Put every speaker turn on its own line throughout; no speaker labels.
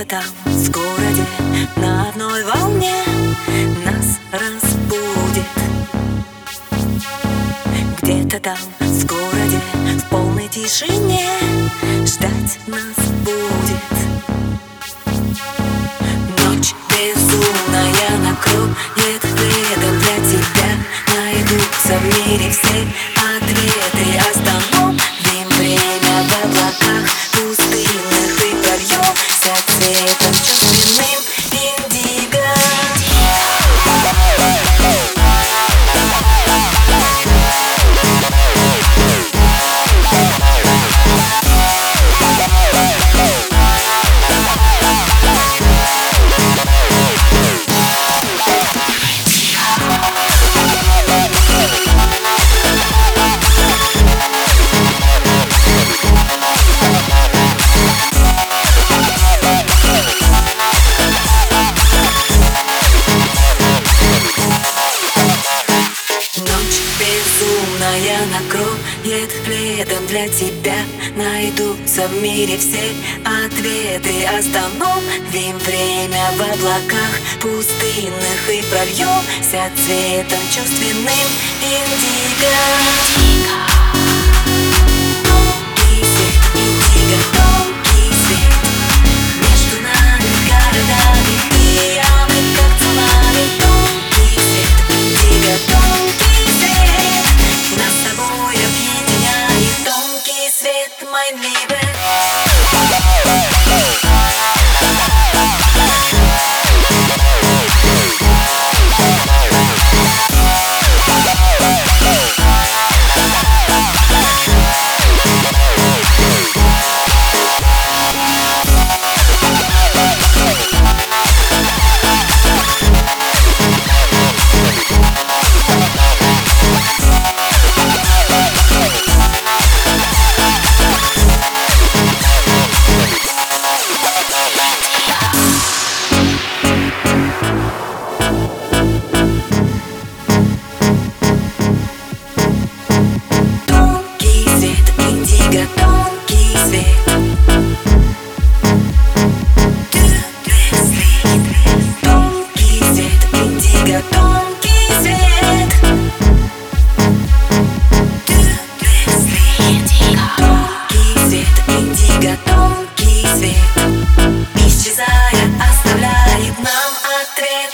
там в городе на одной волне нас разбудит. Где-то там в городе в полной тишине ждать нас будет безумная накроет пледом для тебя Найдутся в мире все ответы. Остановим время в облаках пустынных И прольемся цветом чувственным индиго blindly.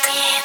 be.